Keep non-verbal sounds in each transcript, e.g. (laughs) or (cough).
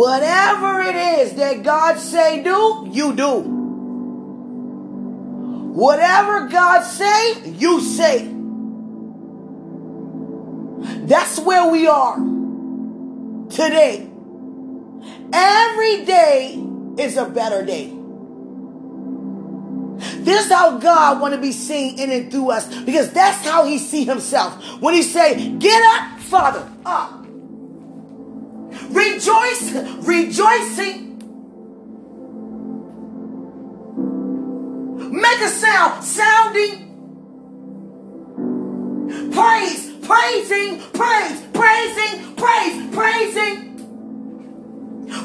Whatever it is that God say do, you do. Whatever God say, you say. That's where we are today. Every day is a better day. This is how God want to be seen in and through us because that's how he see himself. When he say, get up, Father, up. Rejoice, rejoicing. Make a sound, sounding. Praise, praising, praise, praising, praise, praising.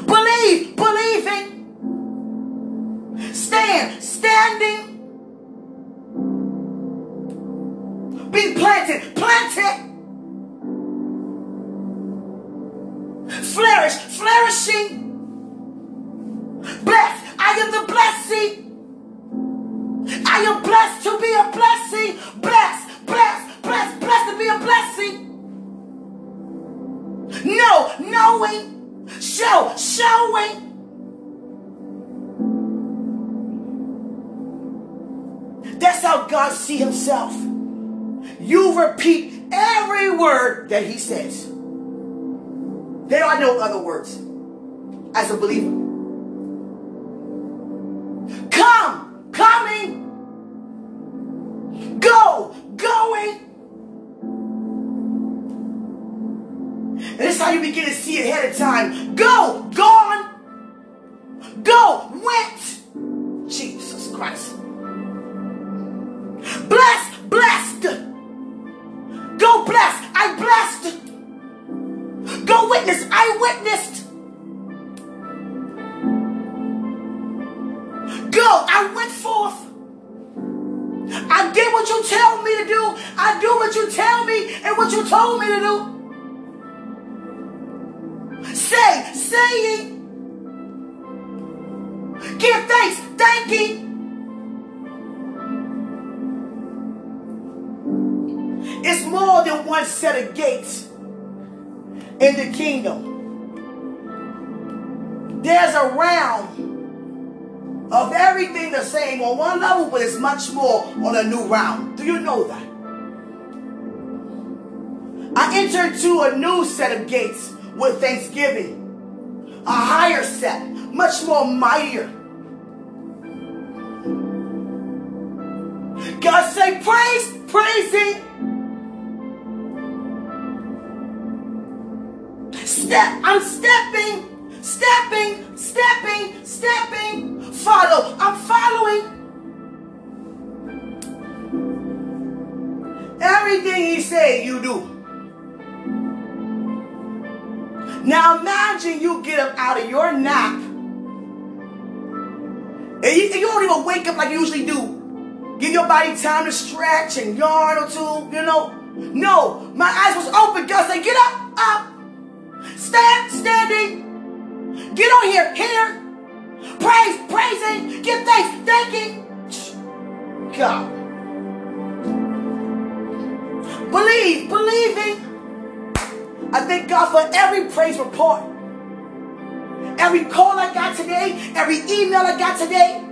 Believe, believing. Stand, standing. Be planted, planted. Flourish, flourishing. Blessed, I am the blessing. I am blessed to be a blessing. Blessed, blessed, blessed, blessed to be a blessing. No, knowing, show, showing. That's how God see himself. You repeat every word that he says. There are no other words as a believer. Come, coming. Go, going. And this is how you begin to see ahead of time. Go. Go, in the kingdom. There's a realm of everything the same on one level, but it's much more on a new realm. Do you know that? I entered to a new set of gates with thanksgiving, a higher set, much more mightier. God say, praise, praising. Step, I'm stepping, stepping, stepping, stepping. Follow, I'm following. Everything he said, you do. Now imagine you get up out of your nap and you, you don't even wake up like you usually do. Give your body time to stretch and yawn or two, you know. No, my eyes was open. God said, get up, up. Stand, standing. Get on here, here. Praise, praising. Give thanks, thanking. God. Believe, believing. I thank God for every praise report. Every call I got today, every email I got today.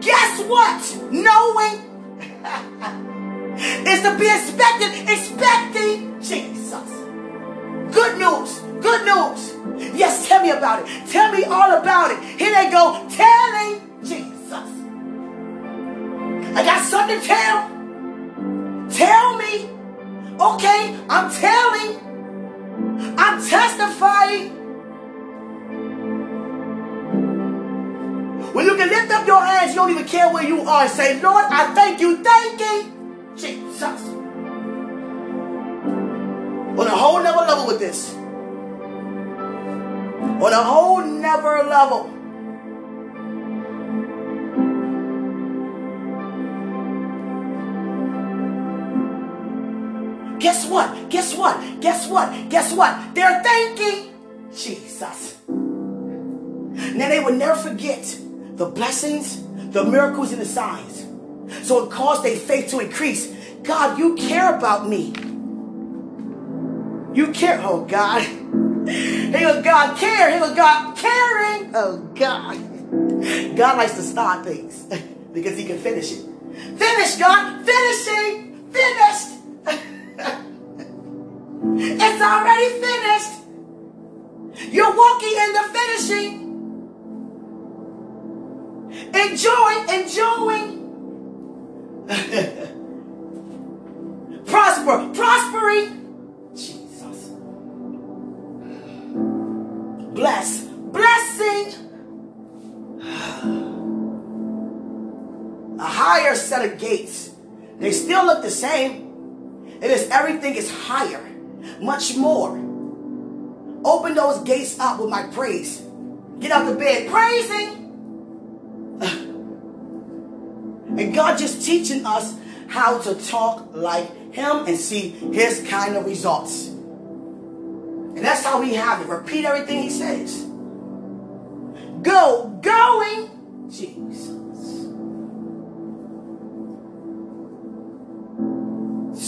Guess what? Knowing (laughs) is to be expected, expecting Jesus. Good news, good news. Yes, tell me about it. Tell me all about it. Here they go, telling Jesus. I got something to tell. Tell me. Okay, I'm telling. I'm testifying. When you can lift up your hands, you don't even care where you are and say, Lord, I thank you, thanking Jesus. On a whole nother level with this. On a whole nother level. Guess what? Guess what? Guess what? Guess what? They're thanking Jesus. Now they will never forget the blessings, the miracles, and the signs. So it caused their faith to increase. God, you care about me. You care, oh God. Here goes oh God care. Here goes oh God caring. Oh God. God likes to start things (laughs) because he can finish it. Finish, God. Finishing. Finished. (laughs) it's already finished. You're walking in the finishing. Enjoy, enjoying. (laughs) Prosper, prospering. Bless, blessing. A higher set of gates. They still look the same. It is everything is higher, much more. Open those gates up with my praise. Get out the bed praising. (sighs) And God just teaching us how to talk like him and see his kind of results. And that's how we have it. Repeat everything he says. Go, going, Jesus.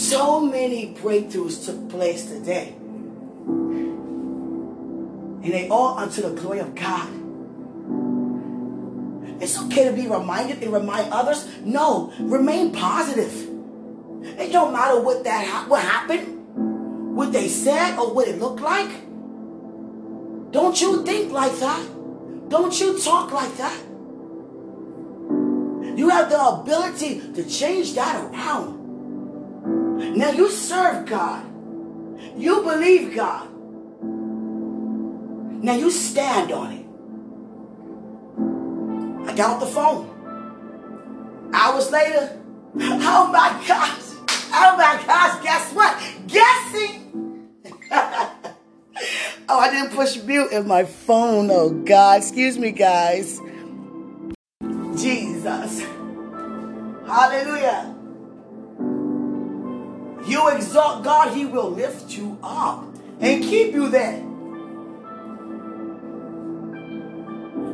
So many breakthroughs took place today. And they all unto the glory of God. It's okay to be reminded and remind others. No, remain positive. It don't matter what that what happened, what they said, or what it looked like. Don't you think like that. Don't you talk like that. You have the ability to change that around. Now you serve God. You believe God. Now you stand on it. I got off the phone. Hours later, (laughs) oh my gosh, oh my gosh, guess what? Guessing. (laughs) oh, I didn't push mute in my phone. Oh God, excuse me, guys. Jesus. Hallelujah. You exalt God, He will lift you up and keep you there.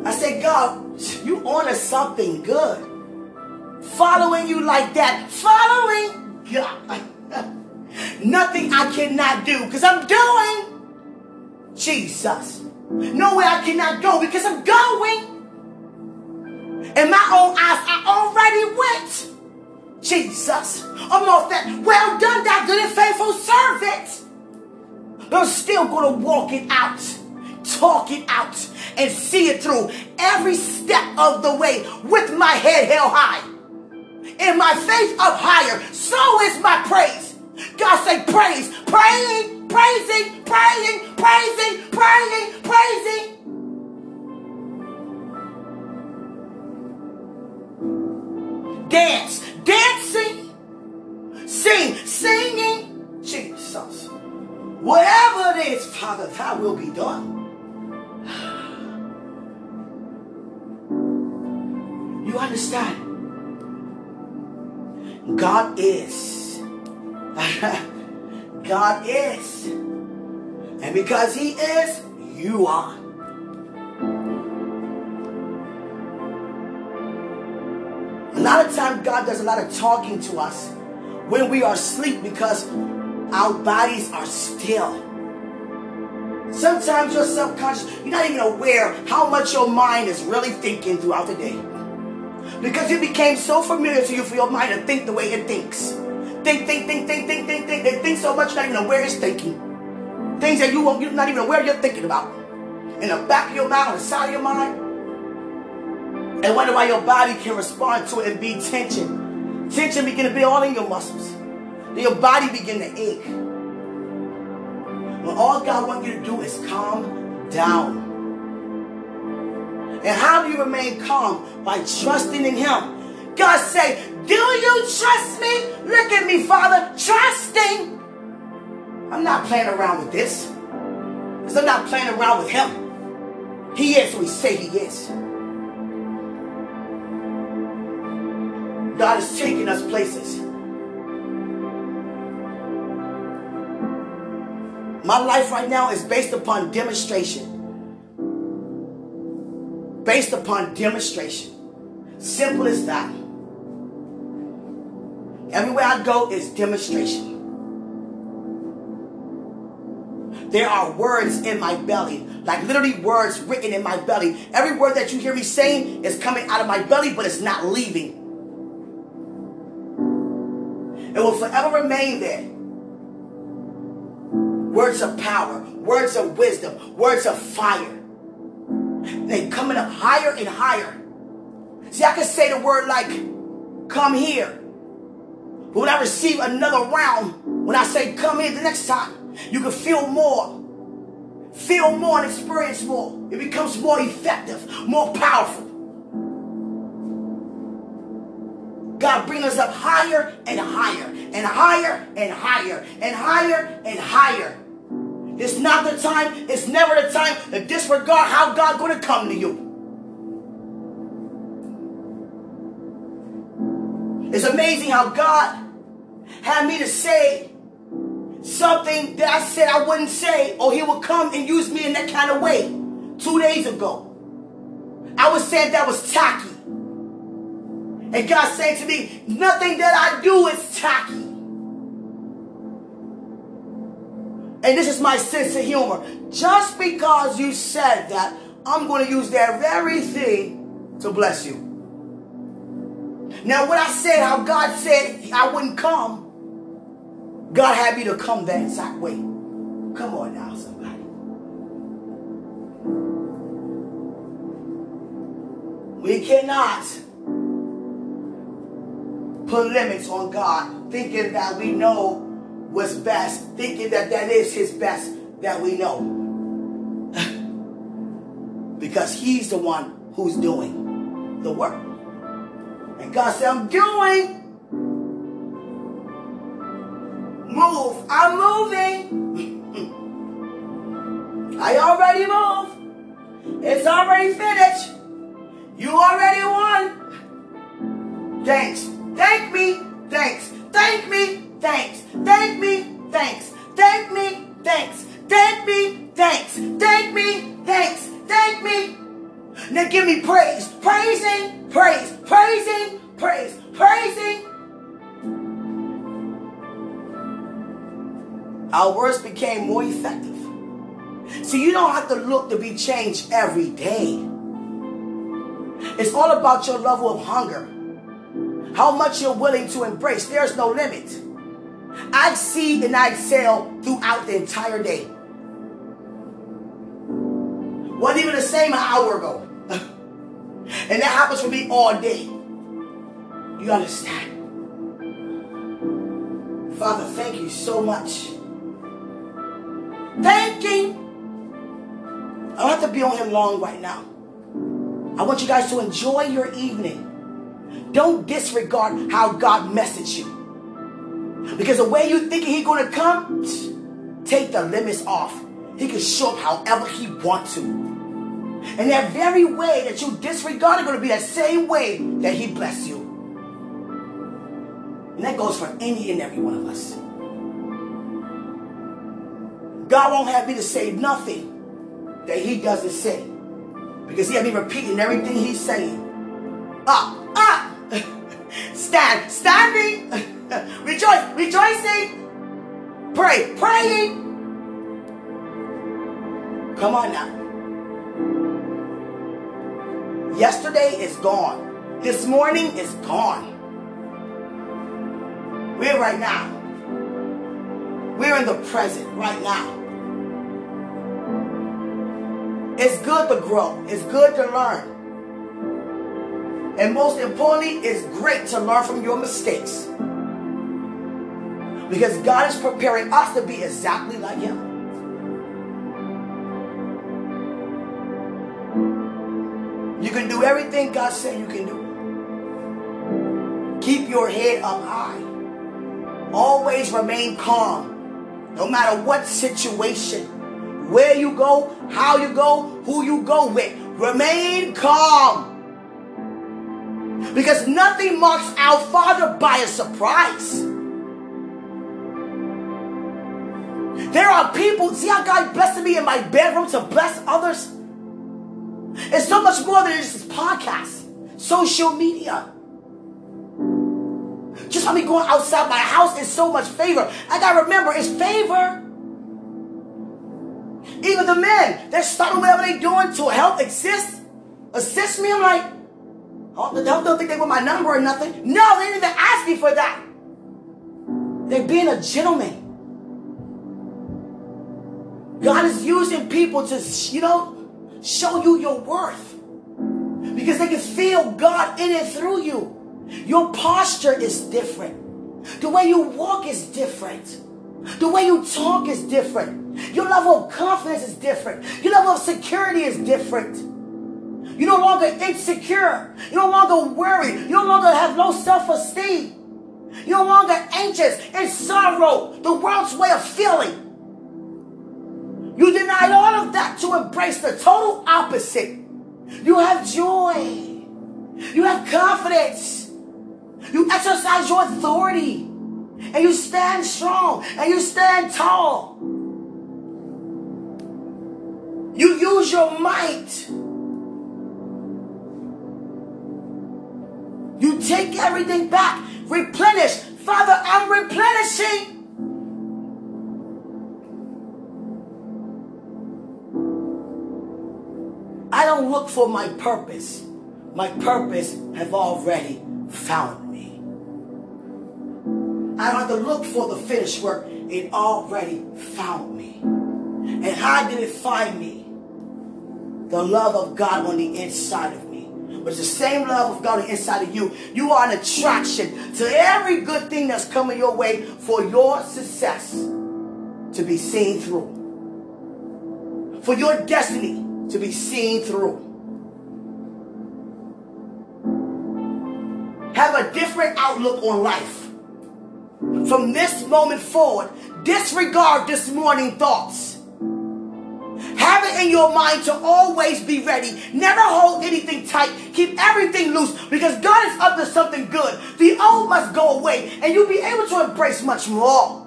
I said, God, you honor something good. Following you like that, following God. Nothing I cannot do because I'm doing Jesus. Nowhere I cannot go because I'm going. In my own eyes, I already went. Jesus. Off that. Well done, that good and faithful servant. But I'm still going to walk it out, talk it out, and see it through every step of the way with my head held high and my faith up higher. So is my praise. God say praise, praying, praising, praying, praising, praying, praising. Dance, dancing, sing, singing. Jesus. Whatever it is, Father, that will be done. (sighs) You understand? God is. (laughs) God is. And because He is, you are. A lot of times, God does a lot of talking to us when we are asleep because our bodies are still. Sometimes you're subconscious, you're not even aware how much your mind is really thinking throughout the day. Because it became so familiar to you for your mind to think the way it thinks. Think, think, think, think, think, think, think. They think so much you're not even aware it's thinking. Things that you won't, you're not even aware you're thinking about. In the back of your mind, on the side of your mind. And wonder why your body can respond to it and be tension. Tension begin to be all in your muscles. Then your body begin to ache. When all God wants you to do is calm down. And how do you remain calm? By trusting in Him. God say, do you trust me? Look at me, Father, trusting. I'm not playing around with this. Because I'm not playing around with Him. He is who He say He is. God is taking us places. My life right now is based upon demonstration. Based upon demonstration. Simple as that. Everywhere I go is demonstration. there are words in my belly, like literally words written in my belly. Every word that you hear me saying is coming out of my belly, but it's not leaving. It will forever remain there. Words of power, words of wisdom, words of fire. They coming up higher and higher. See, I can say the word like, come here. But when I receive another round, when I say come here the next time, you can feel more. Feel more and experience more. It becomes more effective, more powerful. God bring us up higher and higher and higher and higher and higher and higher. It's not the time, it's never the time to disregard how God gonna come to you. It's amazing how God had me to say something that I said I wouldn't say, or he would come and use me in that kind of way. Two days ago, I was saying that was tacky. And God said to me, nothing that I do is tacky. And this is my sense of humor. Just because you said that, I'm going to use that very thing to bless you. Now, when I said how God said I wouldn't come, God had me to come that exact way. Come on now, somebody. We cannot put limits on God, thinking that we know what's best, thinking that that is His best that we know. (sighs) because He's the one who's doing the work. And God said, I'm doing. Move. I'm moving. (laughs) I already moved. It's already finished. You already won. Thanks. Thank me. Thanks. Thank me. Thanks. Thank me. Thanks. Thank me. Thanks. Thank me. Thanks. Thank me. Thanks. Thank me. Now give me praise. Praising. Praise. Praising. Praise. Praising. Our words became more effective. So you don't have to look to be changed every day. It's all about your level of hunger how much you're willing to embrace. There's no limit. I see and I excel throughout the entire day. Wasn't even the same an hour ago. (laughs) and that happens for me all day. You understand? Father, thank you so much. Thanking. I don't have to be on him long right now. I want you guys to enjoy your evening. Don't disregard how God messaged you. Because the way you thinking He's going to come, take the limits off. He can show up however he wants to. And that very way that you disregard is to be that same way that he bless you. And that goes for any and every one of us. God won't have me to say nothing that he doesn't say. Because he had me repeating everything he's saying. Ah, ah. Up, (laughs) up, Stand, standing. (laughs) (laughs) Rejoice, rejoicing. Pray, praying. Come on now. Yesterday is gone. This morning is gone. We're right now. We're in the present right now. It's good to grow. It's good to learn. And most importantly, it's great to learn from your mistakes. Because God is preparing us to be exactly like Him. You can do everything God said you can do. Keep your head up high. Always remain calm. No matter what situation, where you go, how you go, who you go with. Remain calm. Because nothing marks our Father by a surprise. There are people, see how God blessed me in my bedroom to bless others? It's so much more than just this podcast, social media. Just by me going outside my house is so much favor. I gotta remember, it's favor. Even the men, they're starting whatever they're doing to help assist, assist me. I'm like, oh, don't, don't think they want my number or nothing. No, they didn't even ask me for that. They're being a gentleman. God is using people to, you know, show you your worth. Because they can feel God in and through you. Your posture is different. The way you walk is different. The way you talk is different. Your level of confidence is different. Your level of security is different. You're no longer insecure. You're no longer worried. You no longer have low self-esteem. You're no longer anxious and sorrow, the world's way of feeling. You denied all of that to embrace the total opposite. You have joy. You have confidence. You exercise your authority. And you stand strong. And you stand tall. You use your might. You take everything back. Replenish. Father, I'm replenishing. I don't look for my purpose. My purpose have already found me. I don't have to look for the finished work. It already found me. And how did it find me? The love of God on the inside of me. But it's the same love of God on the inside of you. You are an attraction to every good thing that's coming your way for your success to be seen through. For your destiny to be seen through. Have a different outlook on life. From this moment forward, disregard this morning thoughts. Have it in your mind to always be ready. Never hold anything tight. Keep everything loose because God is up to something good. The old must go away and you'll be able to embrace much more.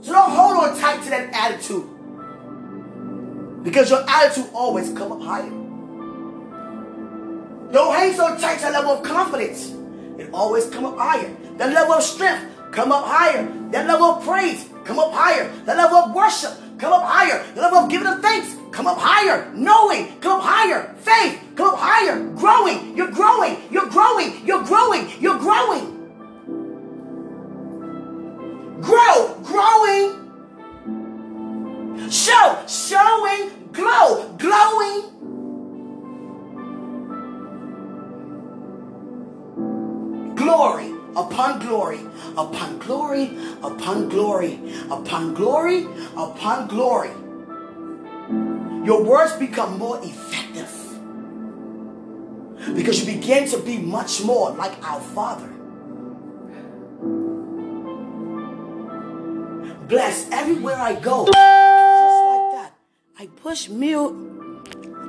So don't hold on tight to that attitude. Because your attitude always come up higher. Don't hang so tight that level of confidence. It always come up higher. That level of strength come up higher. That level of praise come up higher. That level of worship come up higher. The level of giving of thanks come up higher. Knowing come up higher. Faith come up higher. Growing. You're growing. You're growing. You're growing. Upon glory, upon glory, upon glory, upon glory, upon glory. Your words become more effective because you begin to be much more like our Father. Bless everywhere I go. Just like that. I push mute.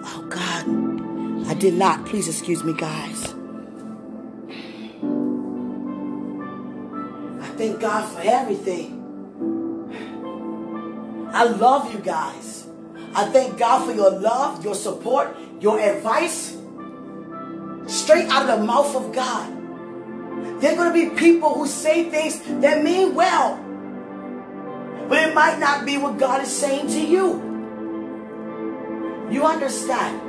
Oh God, I did not. Please excuse me, guys. Thank God for everything. I love you guys. I thank God for your love, your support, your advice. Straight out of the mouth of God. There are going to be people who say things that mean well, but it might not be what God is saying to you. You understand?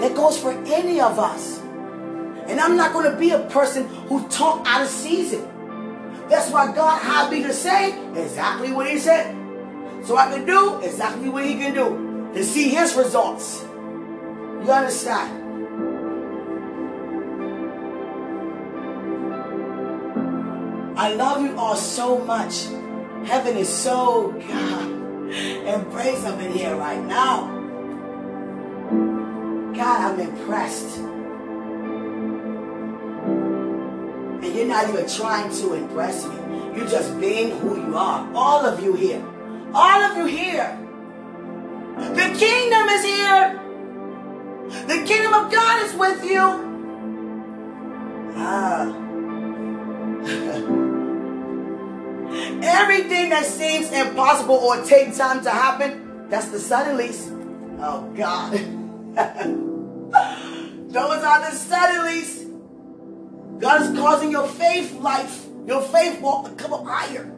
That goes for any of us. And I'm not going to be a person who talk out of season. That's why God had me to say exactly what he said. So I can do exactly what he can do. To see his results. You understand? I love you all so much. Heaven is so God praise Him in here right now. God, I'm impressed. You're not even trying to impress me. You're just being who you are. All of you here. All of you here. The kingdom is here. The kingdom of God is with you. Ah. (laughs) Everything that seems impossible or take time to happen, that's the suddenlies. Oh God. (laughs) Those are the suddenlies. God is causing your faith life, your faith walk to come up higher.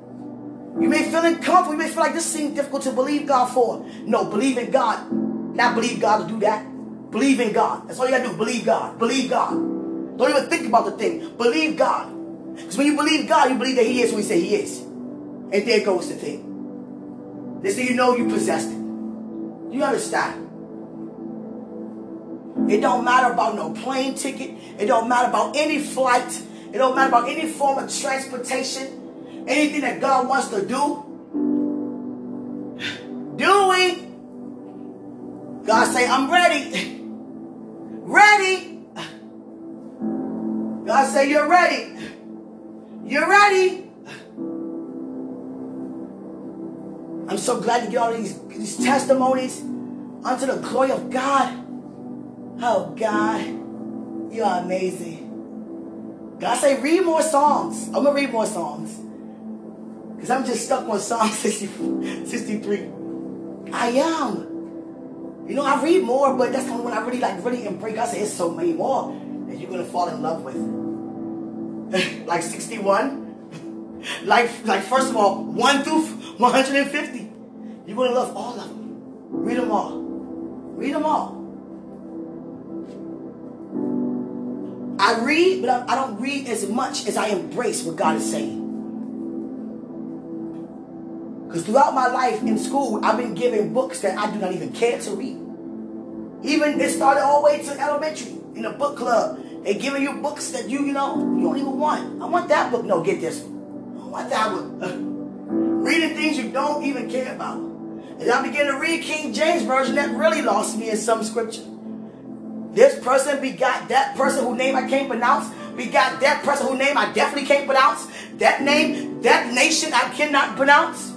You may feel uncomfortable. You may feel like this seems difficult to believe God for. No, believe in God. Not believe God to do that. Believe in God. That's all you gotta do. Believe God. Believe God. Don't even think about the thing. Believe God. Because when you believe God, you believe that He is who He say He is. And there goes the thing. They say you know you possessed it. You understand? It don't matter about no plane ticket. It don't matter about any flight. It don't matter about any form of transportation. Anything that God wants to do. Doing. God say, I'm ready. (laughs) Ready. God say, you're ready. You're ready. I'm so glad to get all these, these testimonies unto the glory of God. Oh, God, you are amazing. God say, read more Psalms. I'm to read more Psalms. Because I'm just stuck on Psalm (laughs) 60, 63. I am. You know, I read more, but that's the only one I really like, really embrace. God said, it's so many more that you're to fall in love with. (laughs) like 61. (laughs) Like, like, first of all, 1 through 150. You're to love all of them. Read them all. Read them all. I read, but I don't read as much as I embrace what God is saying. Because throughout my life in school, I've been given books that I do not even care to read. Even it started all the way to elementary in a book club. They giving you books that you, you know, you don't even want. I want that book. No, get this one. I want that one. (laughs) Reading things you don't even care about. And I began to read King James Version that really lost me in some scripture. This person begot that person whose name I can't pronounce. Begot that person whose name I definitely can't pronounce. That name, that nation I cannot pronounce.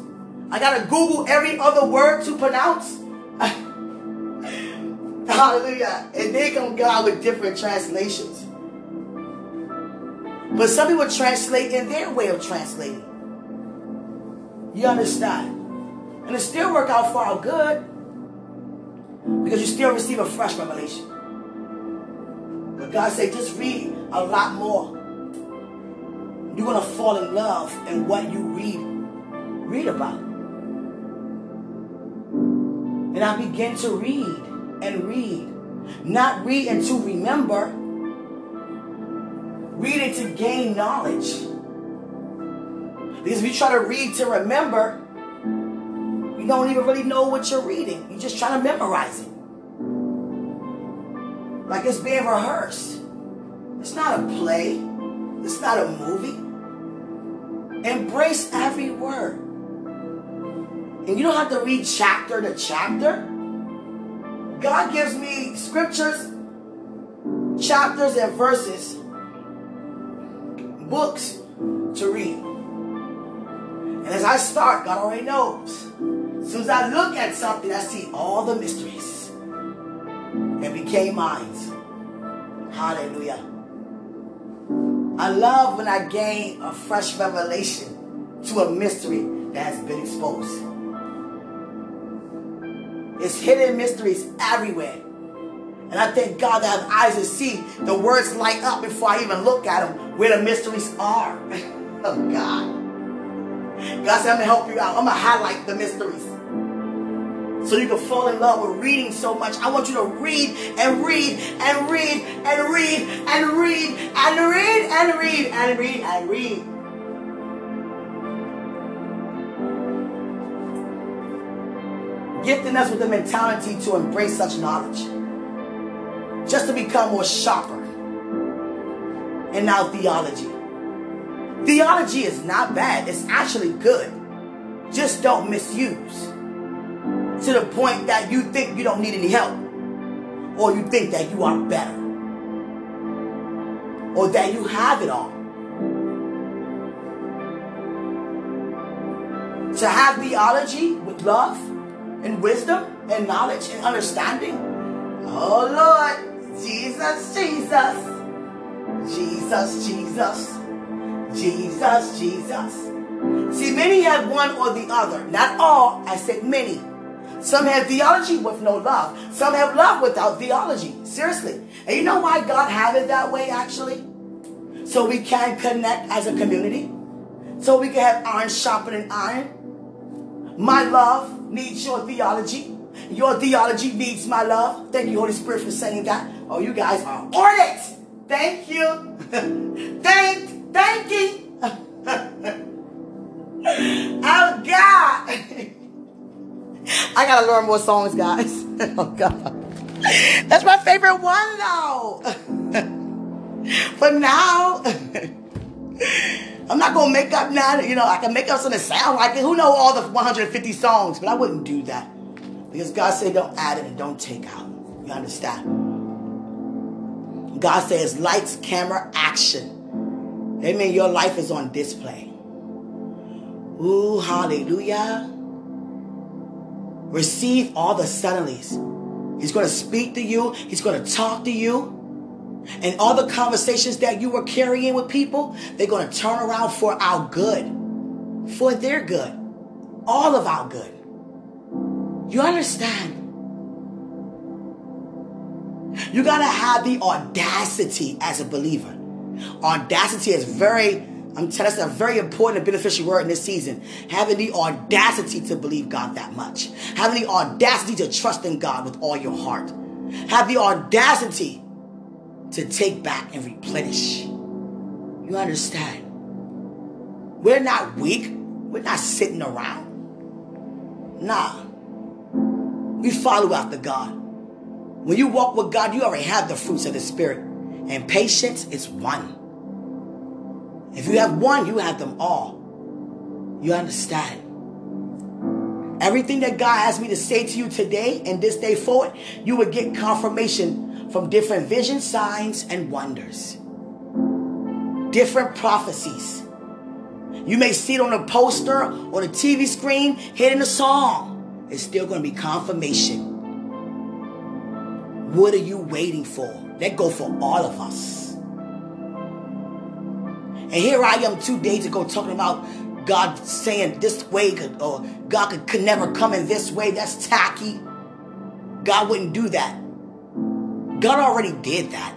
I gotta Google every other word to pronounce. (laughs) Hallelujah. And they come God with different translations. But some people translate in their way of translating. You understand? And it still work out for our good. Because you still receive a fresh revelation. But God said, just read a lot more. You're going to fall in love in what you read, read about. And I begin to read and read. Not read and to remember. Read it to gain knowledge. Because if you try to read to remember, you don't even really know what you're reading. You're just trying to memorize it. Like it's being rehearsed. It's not a play. It's not a movie. Embrace every word. And you don't have to read chapter to chapter. God gives me scriptures, chapters, and verses, books to read. And as I start, God already knows. As soon as I look at something, I see all the mysteries that became mine. Hallelujah. I love when I gain a fresh revelation to a mystery that has been exposed. It's hidden mysteries everywhere. And I thank God that I have eyes to see the words light up before I even look at them where the mysteries are. (laughs) oh God. God said, I'm going to help you out. I'm going to highlight the mysteries. So you can fall in love with reading so much. I want you to read and read and read and read and read and read and read and read and read. Gifting us with the mentality to embrace such knowledge. Just to become more sharper. And now theology. Theology is not bad. It's actually good. Just don't misuse to the point that you think you don't need any help, or you think that you are better, or that you have it all. To have theology with love and wisdom and knowledge and understanding. Oh Lord, Jesus, Jesus, Jesus, Jesus, Jesus, Jesus. See, many have one or the other. Not all, I said many. Some have theology with no love. Some have love without theology. Seriously. And you know why God have it that way actually? So we can connect as a community. so we can have iron sharpening iron. My love needs your theology. Your theology needs my love. Thank you, Holy Spirit, for saying that. Oh, you guys are on it. Thank you. (laughs) thank, thank gotta learn more Psalms, guys. (laughs) oh God. That's my favorite one though. (laughs) but now (laughs) I'm not gonna make up now. You know, I can make up something that sound like it. Who know all the 150 Psalms? But I wouldn't do that because God said, "Don't add it and don't take out." You understand? God says, "Lights, camera, action." That means your life is on display. Ooh, hallelujah. Receive all the suddenlies. He's going to speak to you. He's going to talk to you. And all the conversations that you were carrying with people, they're going to turn around for our good, for their good, all of our good. You understand? You got to have the audacity as a believer. Audacity is very, I'm telling you, a very important and beneficial word in this season. Having the audacity to believe God that much. Having the audacity to trust in God with all your heart. Have the audacity to take back and replenish. You understand? We're not weak. We're not sitting around. Nah. We follow after God. When you walk with God, you already have the fruits of the Spirit. And patience is one. If you have one, you have them all. You understand? Everything that God has me to say to you today and this day forward, you will get confirmation from different vision signs and wonders, different prophecies. You may see it on a poster, on a TV screen, hitting a song. It's still going to be confirmation. What are you waiting for? That go for all of us. And here I am two days ago talking about God saying this way could, or God could, could never come in this way. That's tacky. God wouldn't do that. God already did that.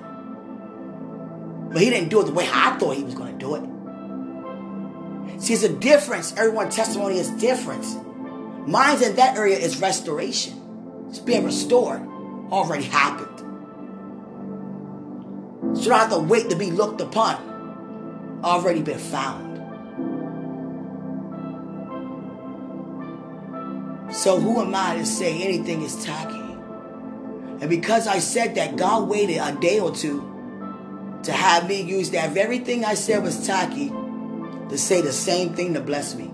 But he didn't do it the way I thought he was going to do it. See, it's a difference. Everyone's testimony is different. Mine's in that area is restoration. It's being restored. Already happened. So don't have to wait to be looked upon. Already been found. So who am I to say anything is tacky? And because I said that, God waited a day or two to have me use that very thing I said was tacky to say the same thing to bless me.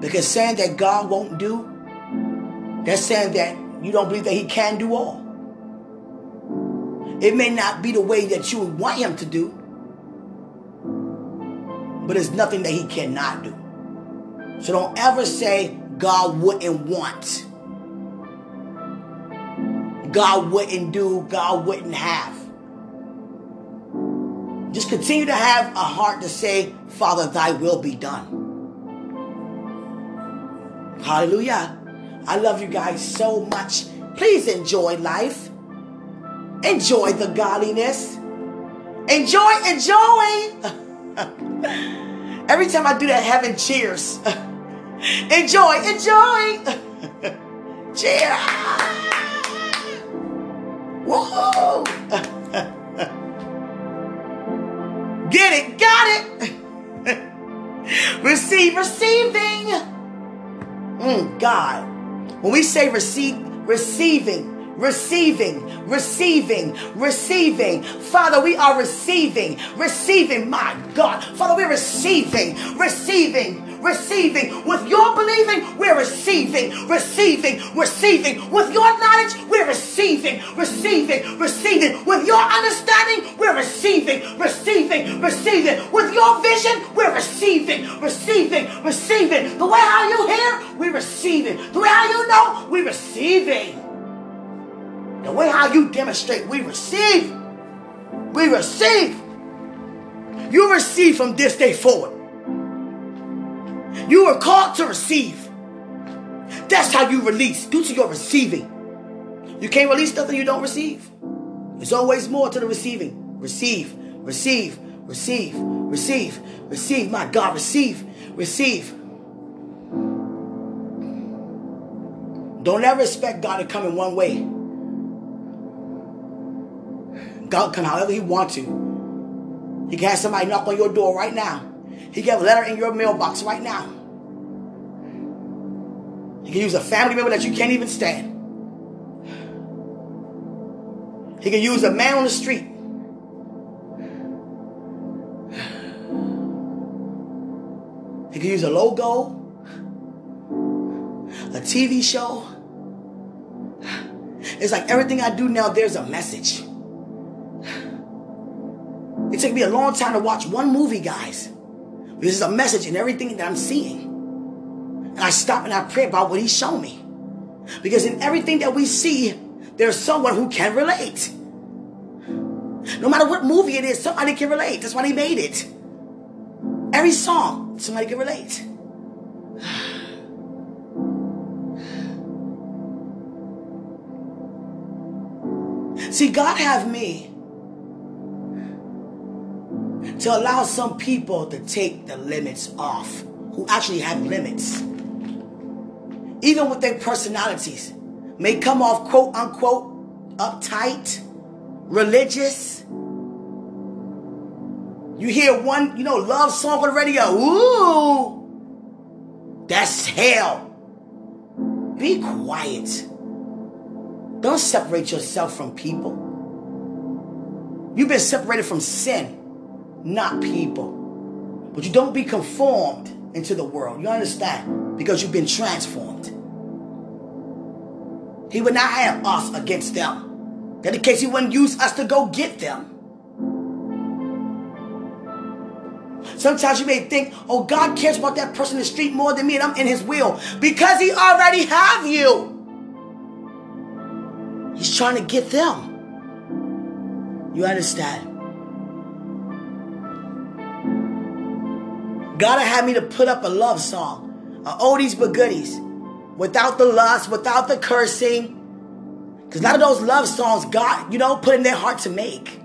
Because saying that God won't do, that's saying that you don't believe that He can do all. It may not be the way that you would want Him to do, but it's nothing that He cannot do. So don't ever say God wouldn't want. God wouldn't do, God wouldn't have. Just continue to have a heart to say, Father, thy will be done. Hallelujah. I love you guys so much. Please enjoy life. Enjoy the godliness. Enjoy, enjoy. (laughs) Every time I do that, heaven cheers. (laughs) enjoy, enjoy. (laughs) Cheers. Whoa! Get it, got it. receive, receiving. Mm, God. When we say receive, receiving, receiving, receiving, receiving. Father, we are receiving, receiving, my God. Father, we're receiving, receiving, receiving. With your believing, we're receiving, receiving, receiving. With your knowledge, we're receiving, receiving, receiving. With your understanding, we're receiving, receiving, receiving. With your vision, we're receiving, receiving, receiving. The way how you hear, we're receiving. The way how you know, we're receiving. The way how you demonstrate, we receive. We receive. You receive from this day forward. You are called to receive. That's how you release, due to your receiving. You can't release nothing you don't receive. There's always more to the receiving. Receive, receive, receive, receive, receive, my God, receive, receive. Don't ever expect God to come in one way. God can however He wants to. He can have somebody knock on your door right now. He can have a letter in your mailbox right now. He can use a family member that you can't even stand. He can use a man on the street. He can use a logo, a TV show. It's like everything I do now, there's a message. Took me a long time to watch one movie, guys. This is a message in everything that I'm seeing. And I stop and I pray about what he's shown me. Because in everything that we see, there's someone who can relate. No matter what movie it is, somebody can relate. That's why they made it. Every song, somebody can relate. (sighs) See, God have me to allow some people to take the limits off who actually have limits. Even with their personalities, may come off quote unquote uptight, religious. You hear one, you know, love song on the radio. Ooh, that's hell. Be quiet. Don't separate yourself from people. You've been separated from sin not people. But you don't be conformed into the world. You understand? Because you've been transformed. He would not have us against them. In case he wouldn't use us to go get them. Sometimes you may think, oh, God cares about that person in the street more than me and I'm in his will. Because he already have you. He's trying to get them. You understand? God had me to put up a love song, a oldies but goodies, without the lust, without the cursing. Because lot of those love songs, God, you know, put in their heart to make.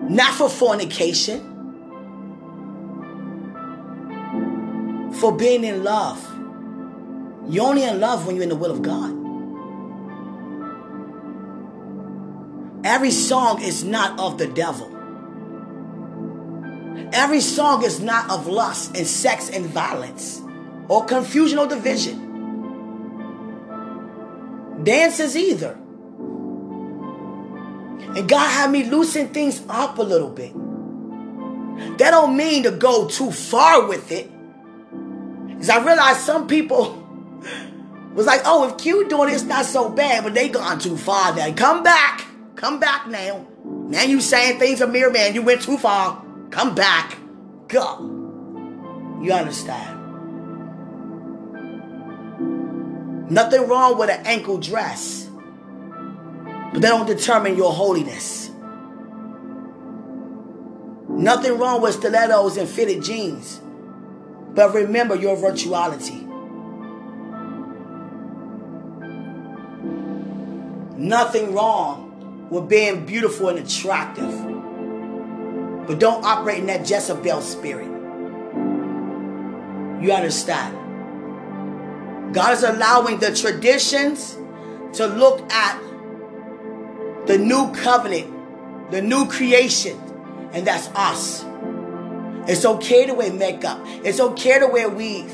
Not for fornication, for being in love. You're only in love when you're in the will of God. Every song is not of the devil. Every song is not of lust and sex and violence or confusion or division. Dances either. And God had me loosen things up a little bit. That don't mean to go too far with it. Because I realized some people (laughs) was like, oh, if Q doing it, it's not so bad, but they gone too far now. Come back. Come back now. Now you saying things of mere man. You went too far. Come back. Go. You understand? Nothing wrong with an ankle dress, but that don't determine your holiness. Nothing wrong with stilettos and fitted jeans, but remember your virtuality. Nothing wrong with being beautiful and attractive. But don't operate in that Jezebel spirit. You understand? God is allowing the traditions to look at the new covenant, the new creation, and that's us. It's okay to wear makeup. It's okay to wear weave.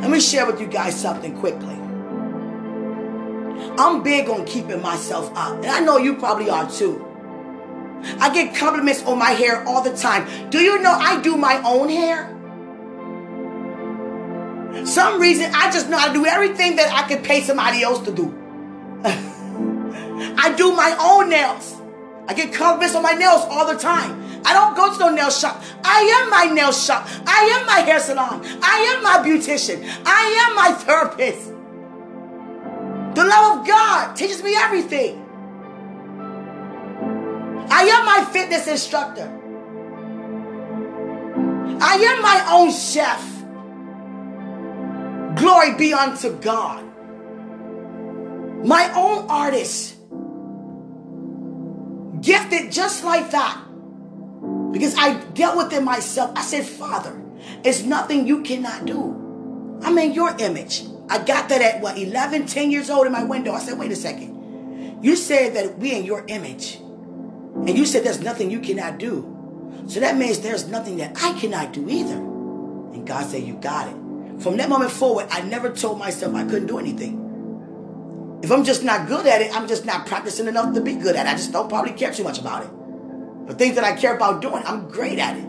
Let me share with you guys something quickly. I'm big on keeping myself up, and I know you probably are too. I get compliments on my hair all the time. Do you know I do my own hair? Some reason I just know how to do everything that I can pay somebody else to do. (laughs) I do my own nails. I get compliments on my nails all the time. I don't go to no nail shop. I am my nail shop. I am my hair salon. I am my beautician. I am my therapist. The love of God teaches me everything. I am my fitness instructor. I am my own chef. Glory be unto God. My own artist. gifted just like that. Because I dealt with it myself. I said, Father, it's nothing you cannot do. I'm in your image. I got that at what, 11, 10 years old in my window. I said, wait a second. You said that we in your image. And you said there's nothing you cannot do. So that means there's nothing that I cannot do either. And God said, You got it. From that moment forward, I never told myself I couldn't do anything. If I'm just not good at it, I'm just not practicing enough to be good at it. I just don't probably care too much about it. But things that I care about doing, I'm great at it.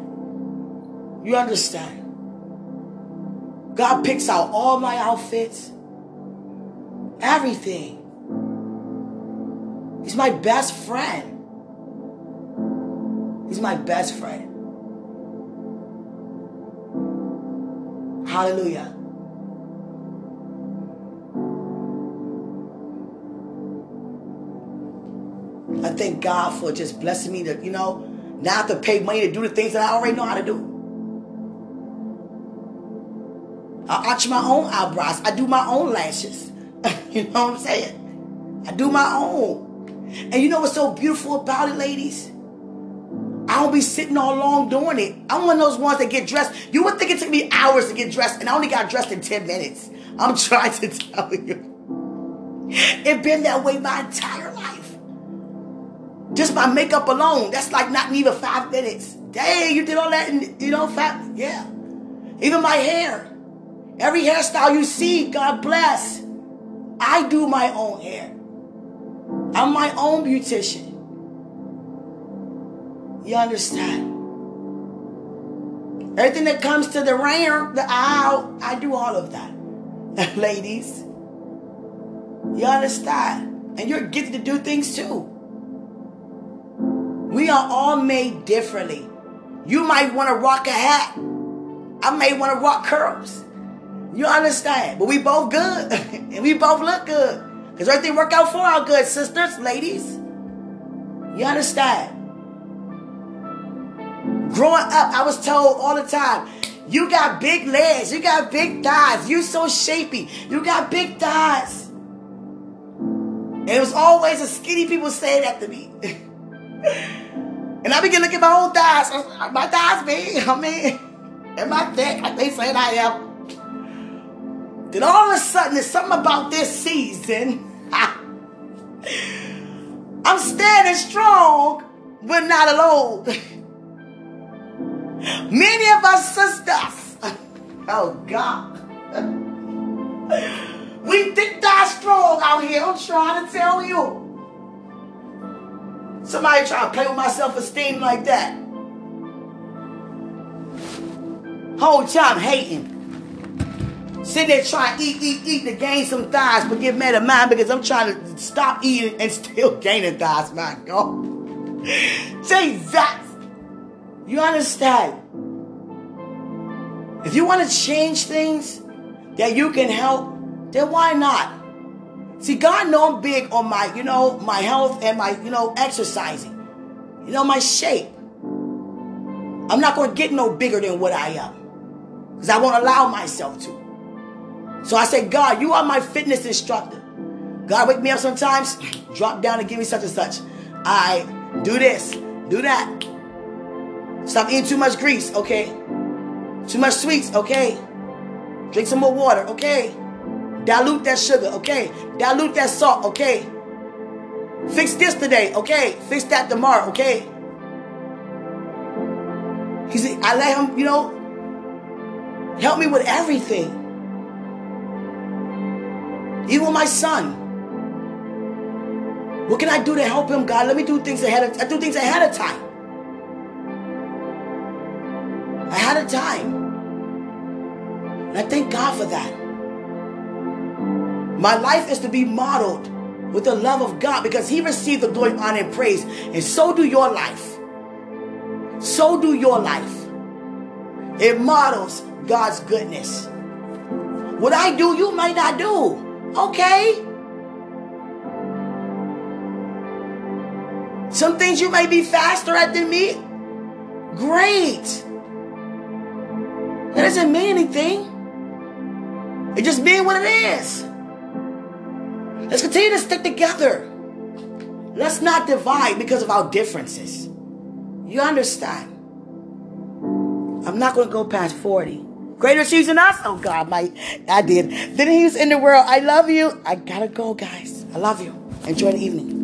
You understand? God picks out all my outfits, everything. He's my best friend. He's my best friend. Hallelujah. I thank God for just blessing me to, you know, not to pay money to do the things that I already know how to do. I arch my own eyebrows. I do my own lashes. (laughs) you know what I'm saying? I do my own. And you know what's so beautiful about it, ladies? I don't be sitting all long doing it. I'm one of those ones that get dressed. You would think it took me hours to get dressed, and I only got dressed in 10 minutes. I'm (laughs) trying to tell you. It been that way my entire life. Just my makeup alone, that's like not even five minutes. Dang, you did all that in, you know, five, yeah. Even my hair. Every hairstyle you see, God bless. I do my own hair. I'm my own beautician. You understand? Everything that comes to the rear, the aisle, I do all of that. (laughs) Ladies, you understand? And you're gifted to do things too. We are all made differently. You might want to rock a hat. I may want to rock curls. You understand? But we both good. (laughs) and we both look good. Because everything work out for our good, sisters, ladies. You understand? Growing up, I was told all the time, you got big legs, you got big thighs, you so shapy, you got big thighs. And it was always the skinny people saying that to me. (laughs) and I begin looking at my own thighs. Uh, uh, my thighs big, (laughs) I mean, and my thick, they saying I am. Then all of a sudden, there's something about this season. (laughs) I'm standing strong, but not alone. Many of us sisters, oh God, we think that strong out here. I'm trying to tell you. Somebody trying to play with my self-esteem like that. Whole time hating. Sitting there trying to eat, eat, eat to gain some thighs, but get mad at mine because I'm trying to stop eating and still (laughs) gaining thighs. My God. (laughs) Jesus. You understand? If you want to change things that you can help, then why not? See, God know I'm big on my, you know, my health and my, you know, exercising. You know, my shape. I'm not going to get no bigger than what I am. Because I won't allow myself to. So I said, God, you are my fitness instructor. God, wake me up sometimes, (clears throat) drop down and give me such and such. I do this, do that. Stop eating too much grease, okay? Too much sweets, okay? Drink some more water, okay? Dilute that sugar, okay? Dilute that salt, okay? Fix this today, okay? Fix that tomorrow, okay? He said, I let him, you know, help me with everything. Even my son. What can I do to help him, God? Let me do things ahead of I do things ahead of time. Time. And I thank God for that. My life is to be modeled with the love of God because He received the glory, honor, and praise. And so do your life. So do your life. It models God's goodness. What I do, you might not do. Okay. Some things you may be faster at than me. Great. That doesn't mean anything. It just means what it is. Let's continue to stick together. Let's not divide because of our differences. You understand? I'm not going to go past 40. Greater she's in us. Oh God, my I did. Then he's in the world. I love you. I gotta go, guys. I love you. Enjoy the evening.